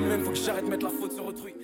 moi-même, faut que j'arrête de mettre la faute sur autrui.